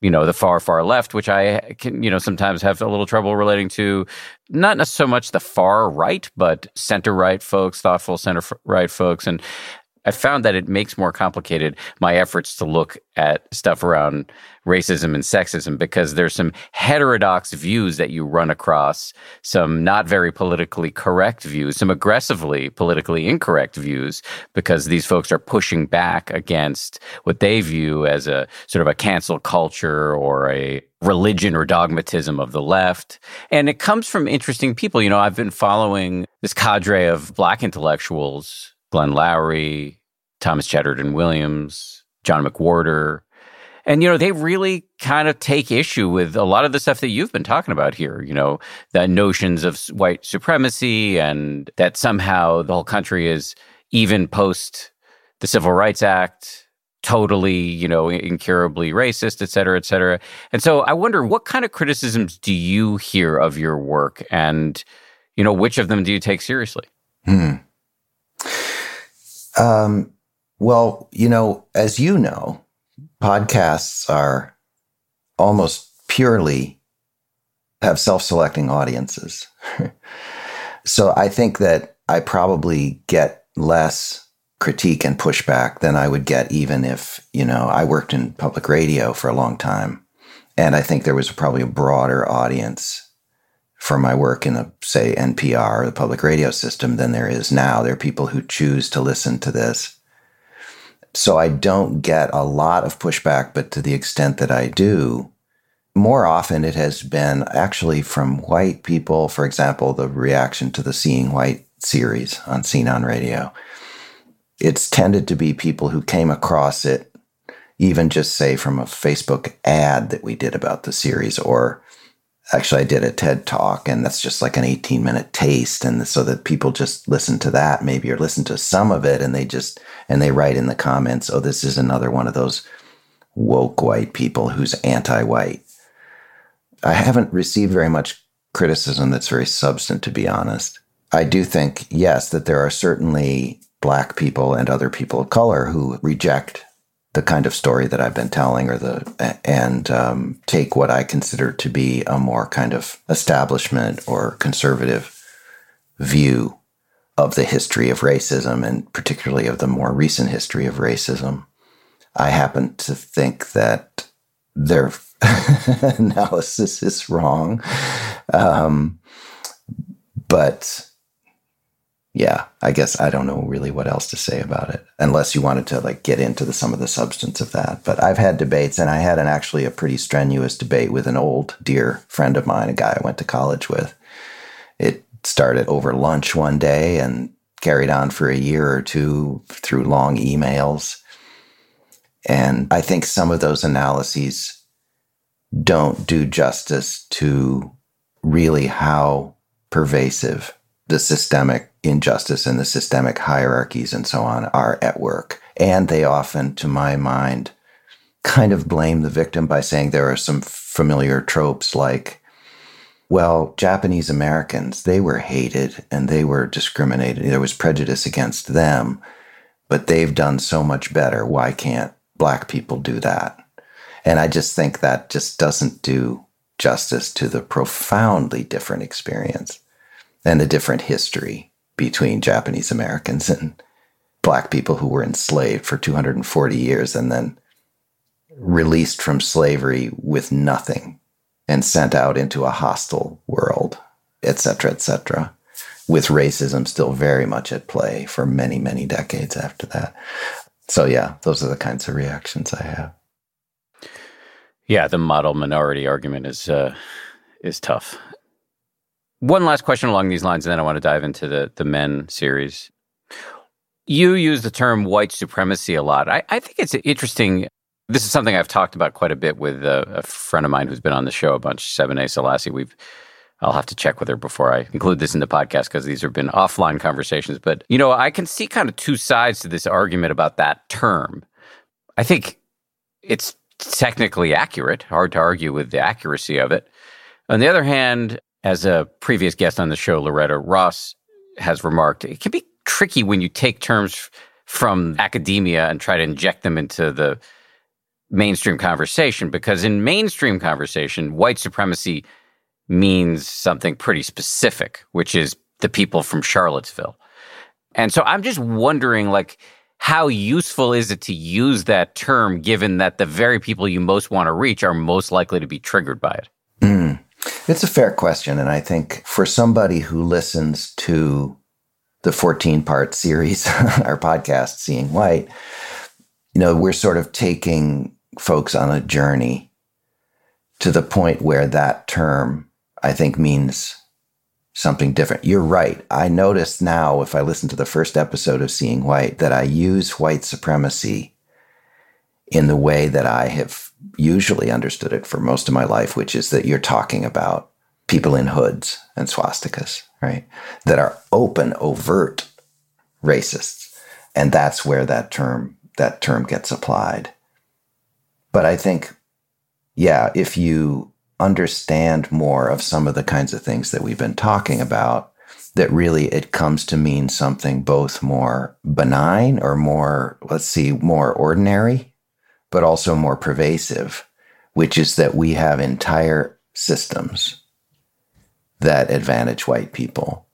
S1: You know, the far, far left, which I can, you know, sometimes have a little trouble relating to, not so much the far right, but center right folks, thoughtful center right folks. And I found that it makes more complicated my efforts to look at stuff around racism and sexism because there's some heterodox views that you run across, some not very politically correct views, some aggressively politically incorrect views because these folks are pushing back against what they view as a sort of a cancel culture or a religion or dogmatism of the left. And it comes from interesting people. You know, I've been following this cadre of black intellectuals Glenn Loury, Thomas Chatterton Williams, John McWhorter. And, you know, they really kind of take issue with a lot of the stuff that you've been talking about here, you know, the notions of white supremacy and that somehow the whole country is even post the Civil Rights Act, totally, you know, incurably racist, et cetera, et cetera. And so I wonder what kind of criticisms do you hear of your work and, you know, which of them do you take seriously?
S2: Hmm. Um, well, you know, as you know, podcasts are almost purely have self-selecting audiences. so I think that I probably get less critique and pushback than I would get even if, you know, I worked in public radio for a long time. And I think there was probably a broader audience for my work in the, say, NPR, the public radio system, than there is now. There are people who choose to listen to this. So I don't get a lot of pushback, but to the extent that I do, more often it has been actually from white people. For example, the reaction to the Seeing White series on Scene on Radio. It's tended to be people who came across it, even just say from a Facebook ad that we did about the series, or actually I did a TED talk, and that's just like an 18 minute taste. And so that people just listen to that maybe, or listen to some of it, and they just, and they write in the comments, oh, this is another one of those woke white people who's anti white. I haven't received very much criticism that's very substantive, to be honest. I do think, yes, that there are certainly black people and other people of color who reject the kind of story that I've been telling or the and um, take what I consider to be a more kind of establishment or conservative view of the history of racism and particularly of the more recent history of racism. I happen to think that their analysis is wrong. Um, but yeah, I guess I don't know really what else to say about it, unless you wanted to like get into the, some of the substance of that. But I've had debates, and I had an actually a pretty strenuous debate with an old dear friend of mine, a guy I went to college with. It started over lunch one day and carried on for a year or two through long emails. And I think some of those analyses don't do justice to really how pervasive the systemic injustice and the systemic hierarchies and so on are at work. And they often, to my mind, kind of blame the victim by saying there are some familiar tropes like, well, Japanese Americans, they were hated and they were discriminated. There was prejudice against them, but they've done so much better. Why can't black people do that? And I just think that just doesn't do justice to the profoundly different experience and the different history between Japanese Americans and black people who were enslaved for 240 years and then released from slavery with nothing and sent out into a hostile world, etc., etc., with racism still very much at play for many, many decades after that. So, yeah, those are the kinds of reactions I have.
S1: Yeah, the model minority argument is uh, is tough. One last question along these lines, and then I want to dive into the the men series. You use the term white supremacy a lot. I, I think it's interesting. This is something I've talked about quite a bit with a, a friend of mine who's been on the show a bunch, Sebene Selassie. We've I'll have to check with her before I include this in the podcast because these have been offline conversations. But, you know, I can see kind of two sides to this argument about that term. I think it's technically accurate, hard to argue with the accuracy of it. On the other hand, as a previous guest on the show, Loretta Ross has remarked, it can be tricky when you take terms from academia and try to inject them into the mainstream conversation because in mainstream conversation, white supremacy means something pretty specific, which is the people from Charlottesville. And so I'm just wondering, like, how useful is it to use that term given that the very people you most want to reach are most likely to be triggered by it?
S2: Mm. It's a fair question. And I think for somebody who listens to the 14 part series, on our podcast, Seeing White, you know, we're sort of taking folks on a journey to the point where that term, I think, means something different. You're right. I notice now, if I listen to the first episode of Seeing White, that I use white supremacy in the way that I have usually understood it for most of my life, which is that you're talking about people in hoods and swastikas, right? That are open, overt racists. And that's where that term that term gets applied. But I think, yeah, if you understand more of some of the kinds of things that we've been talking about, that really it comes to mean something both more benign or more, let's see, more ordinary but also more pervasive, which is that we have entire systems that advantage white people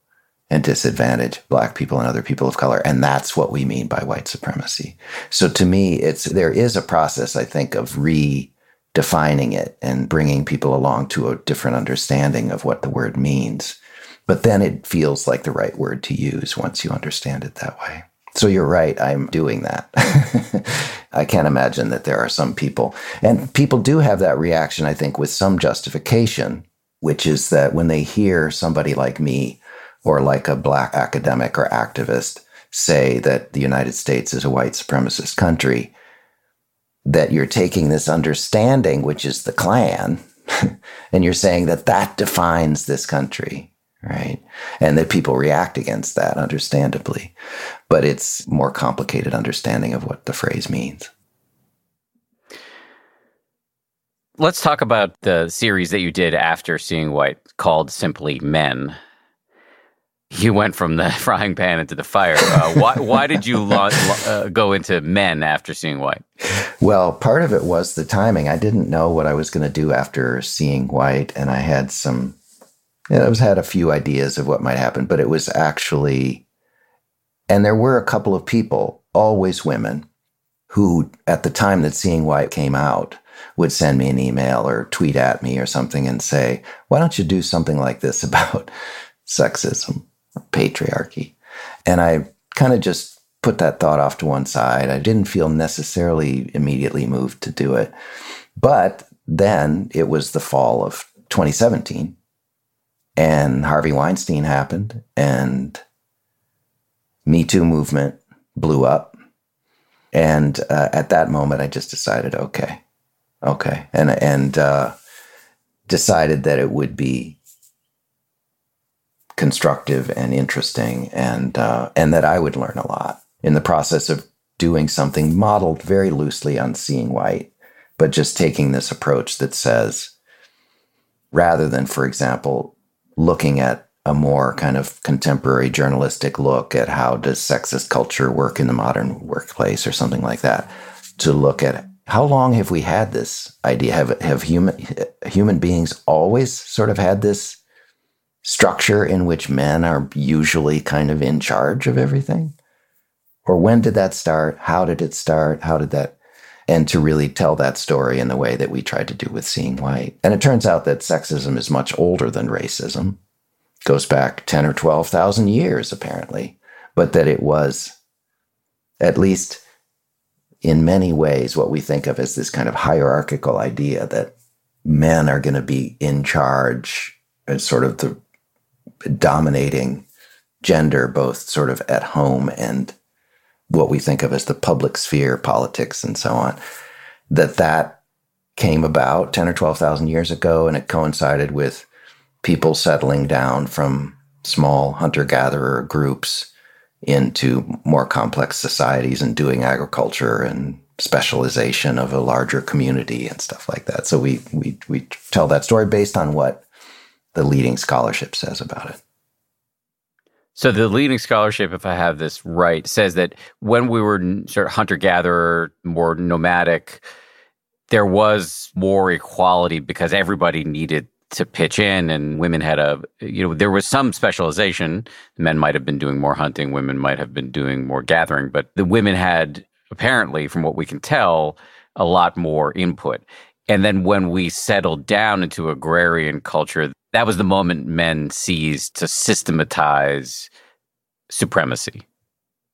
S2: and disadvantage black people and other people of color. And that's what we mean by white supremacy. So to me, it's there is a process, I think, of redefining it and bringing people along to a different understanding of what the word means. But then it feels like the right word to use once you understand it that way. So you're right, I'm doing that. I can't imagine that there are some people, and people do have that reaction, I think, with some justification, which is that when they hear somebody like me or like a black academic or activist say that the United States is a white supremacist country, that you're taking this understanding, which is the Klan, and you're saying that that defines this country, right? And that people react against that, understandably. But it's more complicated understanding of what the phrase means.
S1: Let's talk about the series that you did after Seeing White called simply Men. You went from the frying pan into the fire. Uh, why, why did you lo- uh, go into men after seeing White?
S2: Well, part of it was the timing. I didn't know what I was going to do after seeing White, and I had some, know, I was had a few ideas of what might happen, but it was actually, and there were a couple of people, always women, who at the time that Seeing White came out would send me an email or tweet at me or something and say, "Why don't you do something like this about sexism?" patriarchy. And I kind of just put that thought off to one side. I didn't feel necessarily immediately moved to do it. But then it was the fall of 2017 and Harvey Weinstein happened and Me Too movement blew up. And uh, at that moment, I just decided, okay, okay, and and uh, decided that it would be constructive and interesting, and uh, and that I would learn a lot in the process of doing something modeled very loosely on seeing white, but just taking this approach that says, rather than, for example, looking at a more kind of contemporary journalistic look at how does sexist culture work in the modern workplace or something like that, to look at how long have we had this idea? Have have human human beings always sort of had this structure in which men are usually kind of in charge of everything? Or when did that start? How did it start? How did that? And to really tell that story in the way that we tried to do with Seeing White. And it turns out that sexism is much older than racism, goes back 10 or 12,000 years, apparently, but that it was, at least in many ways, what we think of as this kind of hierarchical idea that men are going to be in charge as sort of the dominating gender, both sort of at home and what we think of as the public sphere, politics, and so on, that that came about 10 or 12,000 years ago, and it coincided with people settling down from small hunter gatherer groups into more complex societies and doing agriculture and specialization of a larger community and stuff like that. So we we we tell that story based on what the leading scholarship says about it.
S1: So the leading scholarship, if I have this right, says that when we were sort of hunter gatherer, more nomadic, there was more equality because everybody needed to pitch in and women had a you know there was some specialization. Men might have been doing more hunting women might have been doing more gathering but the women had apparently from what we can tell a lot more input. And then when we settled down into agrarian culture that was the moment men seized to systematize supremacy.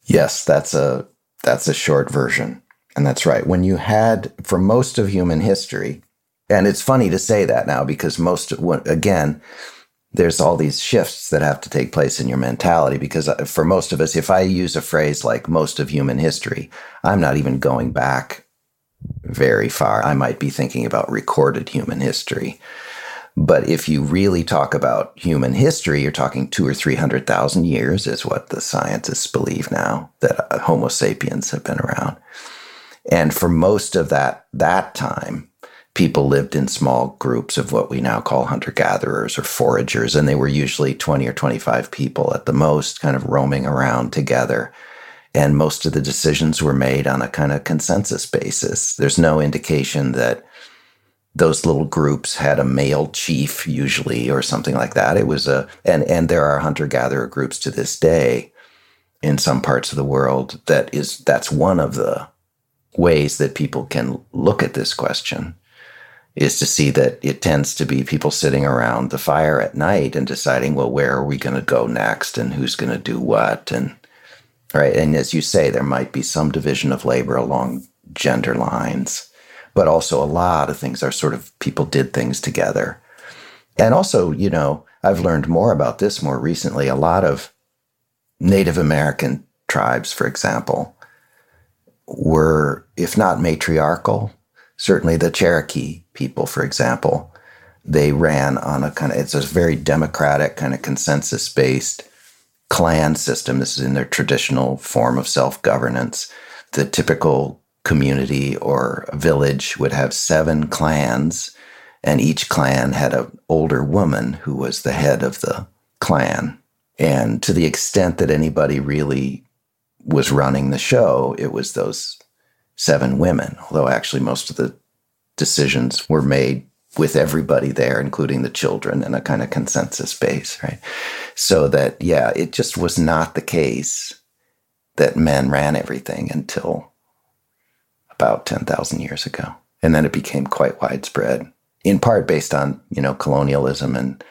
S2: Yes, that's a that's a short version. And that's right. When you had for most of human history, and it's funny to say that now because most again, there's all these shifts that have to take place in your mentality because uh, for most of us if i use a phrase like most of human history i'm not even going back very far i might be thinking about recorded human history but if you really talk about human history, you're talking two or 300,000 years, is what the scientists believe now that uh, Homo sapiens have been around. And for most of that, that time, people lived in small groups of what we now call hunter gatherers or foragers. And they were usually 20 or 25 people at the most, kind of roaming around together. And most of the decisions were made on a kind of consensus basis. There's no indication that those little groups had a male chief usually or something like that. It was a and and there are hunter gatherer groups to this day in some parts of the world that is that's one of the ways that people can look at this question is to see that it tends to be people sitting around the fire at night and deciding well where are we going to go next and who's going to do what and right and as you say there might be some division of labor along gender lines but also a lot of things are sort of people did things together. And also, you know, I've learned more about this more recently. A lot of Native American tribes, for example, were, if not matriarchal, certainly the Cherokee people, for example, they ran on a kind of, it's a very democratic, kind of consensus based clan system. This is in their traditional form of self governance. The typical community or village would have seven clans, and each clan had an older woman who was the head of the clan. And to the extent that anybody really was running the show, it was those seven women, although actually most of the decisions were made with everybody there, including the children, in a kind of consensus base, right? So that, yeah, it just was not the case that men ran everything until about 10,000 years ago. And then it became quite widespread, in part based on, you know, colonialism and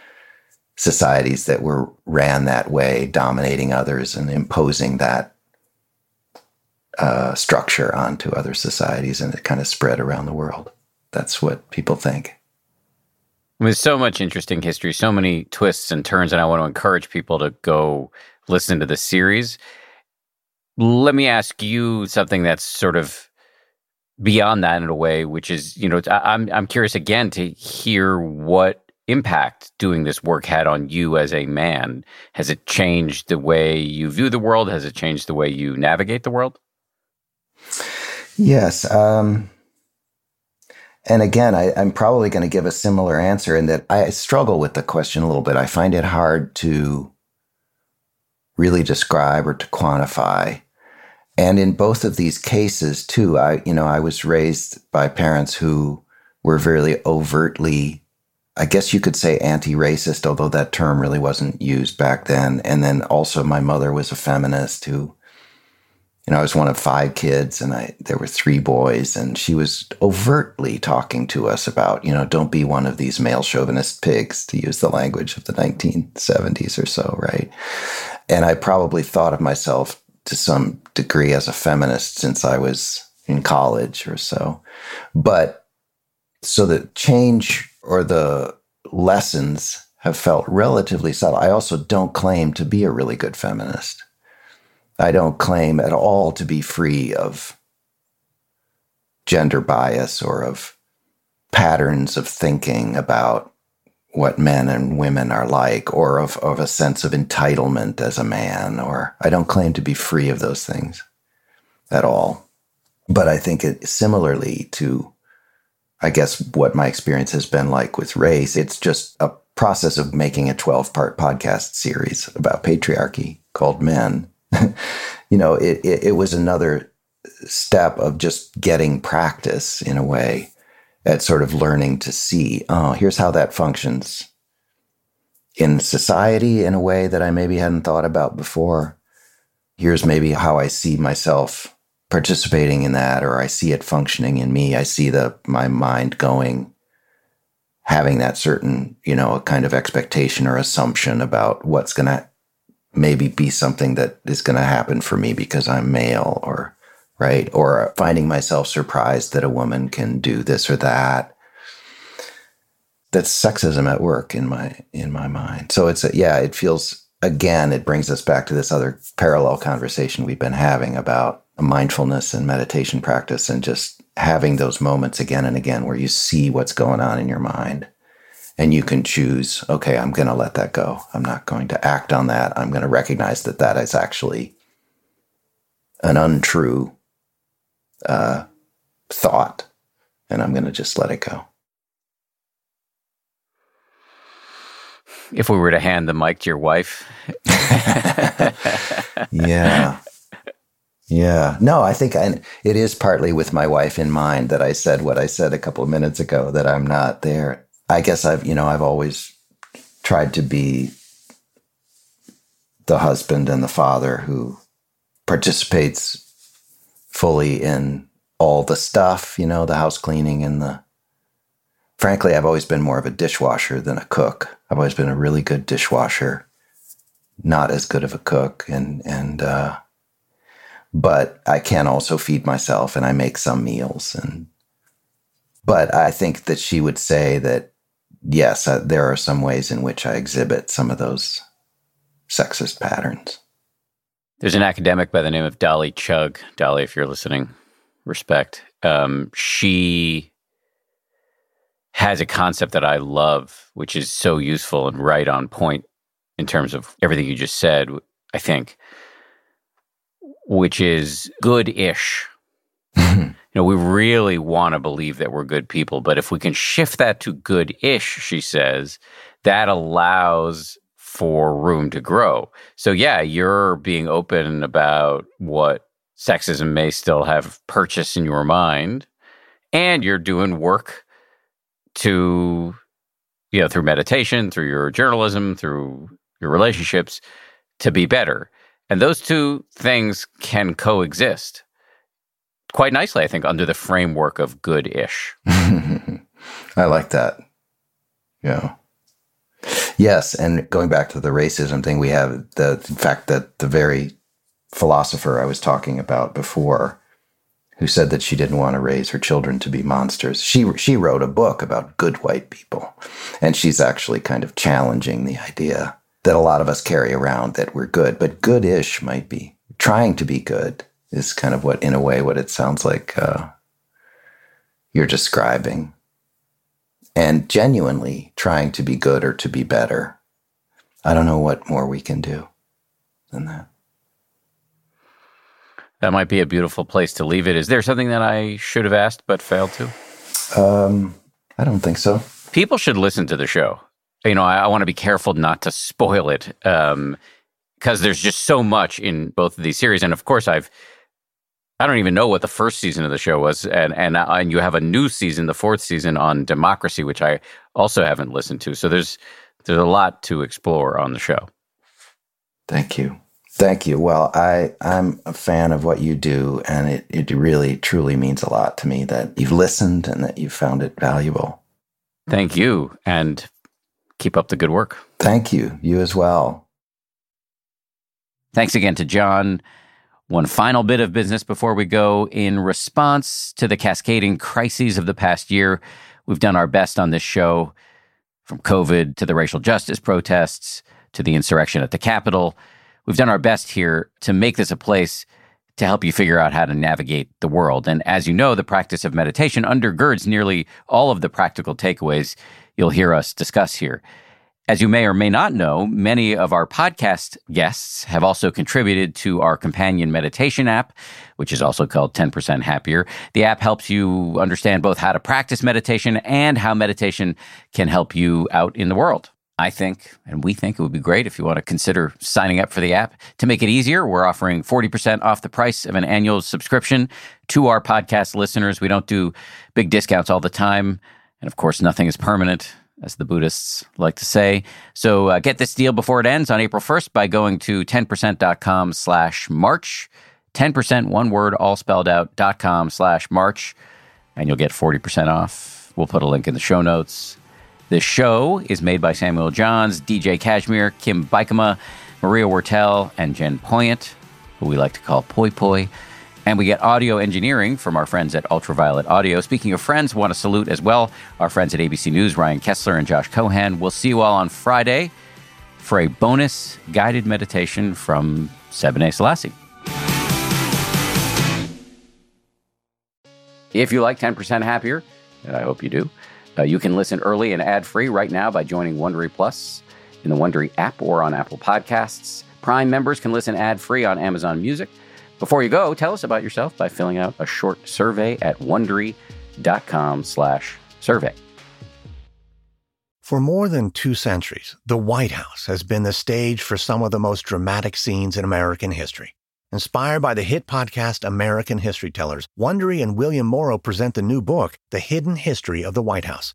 S2: societies that were ran that way, dominating others and imposing that uh, structure onto other societies. And it kind of spread around the world. That's what people think.
S1: With so much interesting history, so many twists and turns, and I want to encourage people to go listen to the series. Let me ask you something that's sort of beyond that in a way, which is, you know, I'm I'm curious again to hear what impact doing this work had on you as a man. Has it changed the way you view the world? Has it changed the way you navigate the world?
S2: Yes. Um, and again, I, I'm probably going to give a similar answer in that I struggle with the question a little bit. I find it hard to really describe or to quantify and in both of these cases, too, I, you know, I was raised by parents who were very overtly, I guess you could say anti racist, although that term really wasn't used back then. And then also my mother was a feminist who, you know, I was one of five kids and I, there were three boys and she was overtly talking to us about, you know, don't be one of these male chauvinist pigs to use the language of the 1970s or so. Right. And I probably thought of myself to some degree as a feminist since I was in college or so. But so the change or the lessons have felt relatively subtle. I also don't claim to be a really good feminist. I don't claim at all to be free of gender bias or of patterns of thinking about what men and women are like or of, of a sense of entitlement as a man or i don't claim to be free of those things at all. But i think it similarly to i guess what my experience has been like with race it's just a process of making a 12 part podcast series about patriarchy called men. You know it, it, it was another step of just getting practice in a way at sort of learning to see, oh, here's how that functions in society in a way that I maybe hadn't thought about before. Here's maybe how I see myself participating in that, or I see it functioning in me. I see the my mind going, having that certain, you know, a kind of expectation or assumption about what's gonna maybe be something that is gonna happen for me because I'm male or right? Or finding myself surprised that a woman can do this or that. That's sexism at work in my in my mind. So it's a, yeah, it feels again it brings us back to this other parallel conversation we've been having about mindfulness and meditation practice and just having those moments again and again where you see what's going on in your mind and you can choose okay i'm going to let that go i'm not going to act on that i'm going to recognize that that is actually an untrue uh, thought, and I'm going to just let it go.
S1: If we were to hand the mic to your wife,
S2: yeah, Yeah. No, I think I, it is partly with my wife in mind that I said what I said a couple of minutes ago that I'm not there. I guess I've, you know, I've always tried to be the husband and the father who participates fully in all the stuff, you know, the house cleaning and the. Frankly, I've always been more of a dishwasher than a cook. I've always been a really good dishwasher, not as good of a cook, and and uh, but I can also feed myself and I make some meals and but I think that she would say that yes, uh, there are some ways in which I exhibit some of those sexist patterns.
S1: There's an academic by the name of Dolly Chugh. Dolly, if you're listening, respect. Um, she has a concept that I love, which is so useful and right on point in terms of everything you just said, I think, which is good ish. you know, we really want to believe that we're good people, but if we can shift that to good ish, she says, that allows for room to grow. So, yeah, you're being open about what sexism may still have purchase in your mind, and you're doing work to, you know, through meditation, through your journalism, through your relationships to be better. And those two things can coexist quite nicely, I think, under the framework of good ish.
S2: I like that. Yeah. Yes. And going back to the racism thing, we have the fact that the very philosopher I was talking about before, who said that she didn't want to raise her children to be monsters. She she wrote a book about good white people, and she's actually kind of challenging the idea that a lot of us carry around that we're good, but good-ish might be trying to be good is kind of what, in a way, what it sounds like uh, you're describing, and genuinely trying to be good or to be better. I don't know what more we can do than that.
S1: That might be a beautiful place to leave it. Is there something that I should have asked but failed to?
S2: Um, I don't think so.
S1: People should listen to the show. You know, I, I want to be careful not to spoil it because um, there's just so much in both of these series. And of course, I've I don't even know what the first season of the show was, and and uh, and you have a new season, the fourth season on democracy, which I also haven't listened to. So there's there's a lot to explore on the show.
S2: Thank you. Thank you. Well, I, I'm a fan of what you do, and it, it really, truly means a lot to me that you've listened and that you found it valuable.
S1: Thank you. And keep up the good work.
S2: Thank you. You as well.
S1: Thanks again to John. One final bit of business before we go. In response to the cascading crises of the past year, we've done our best on this show from COVID to the racial justice protests to the insurrection at the Capitol we've done our best here to make this a place to help you figure out how to navigate the world. And as you know, the practice of meditation undergirds nearly all of the practical takeaways you'll hear us discuss here. As you may or may not know, many of our podcast guests have also contributed to our companion meditation app, which is also called 10% Happier. The app helps you understand both how to practice meditation and how meditation can help you out in the world. I think, and we think it would be great if you want to consider signing up for the app. To make it easier, we're offering 40% off the price of an annual subscription to our podcast listeners. We don't do big discounts all the time. And of course, nothing is permanent, as the Buddhists like to say. So uh, get this deal before it ends on April 1st by going to 10%.com slash March. 10%, one word, all spelled out, dot com slash March. And you'll get 40% off. We'll put a link in the show notes. This show is made by Samuel Johns, DJ Cashmere, Kim Bikama, Maria Wortel, and Jen Poyant, who we like to call Poi Poi. And we get audio engineering from our friends at Ultraviolet Audio. Speaking of friends, want to salute as well our friends at ABC News, Ryan Kessler and Josh Cohan. We'll see you all on Friday for a bonus guided meditation from Sebene Selassie. If you like 10% Happier, and I hope you do, uh, you can listen early and ad free right now by joining Wondery Plus in the Wondery app or on Apple Podcasts. Prime members can listen ad free on Amazon Music. Before you go, tell us about yourself by filling out a short survey at wondery.com/survey.
S3: For more than two centuries, the White House has been the stage for some of the most dramatic scenes in American history. Inspired by the hit podcast American History Tellers, Wondery and William Morrow present the new book, The Hidden History of the White House.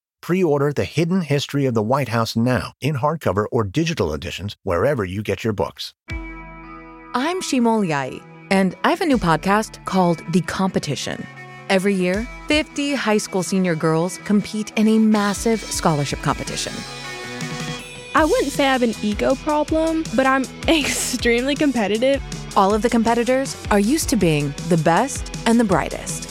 S3: Pre order The Hidden History of the White House now in hardcover or digital editions wherever you get your books.
S4: I'm Shimol Yai, and I have a new podcast called The Competition. Every year, 50 high school senior girls compete in a massive scholarship competition.
S5: I wouldn't say I have an ego problem, but I'm extremely competitive
S4: all of the competitors are used to being the best and the brightest,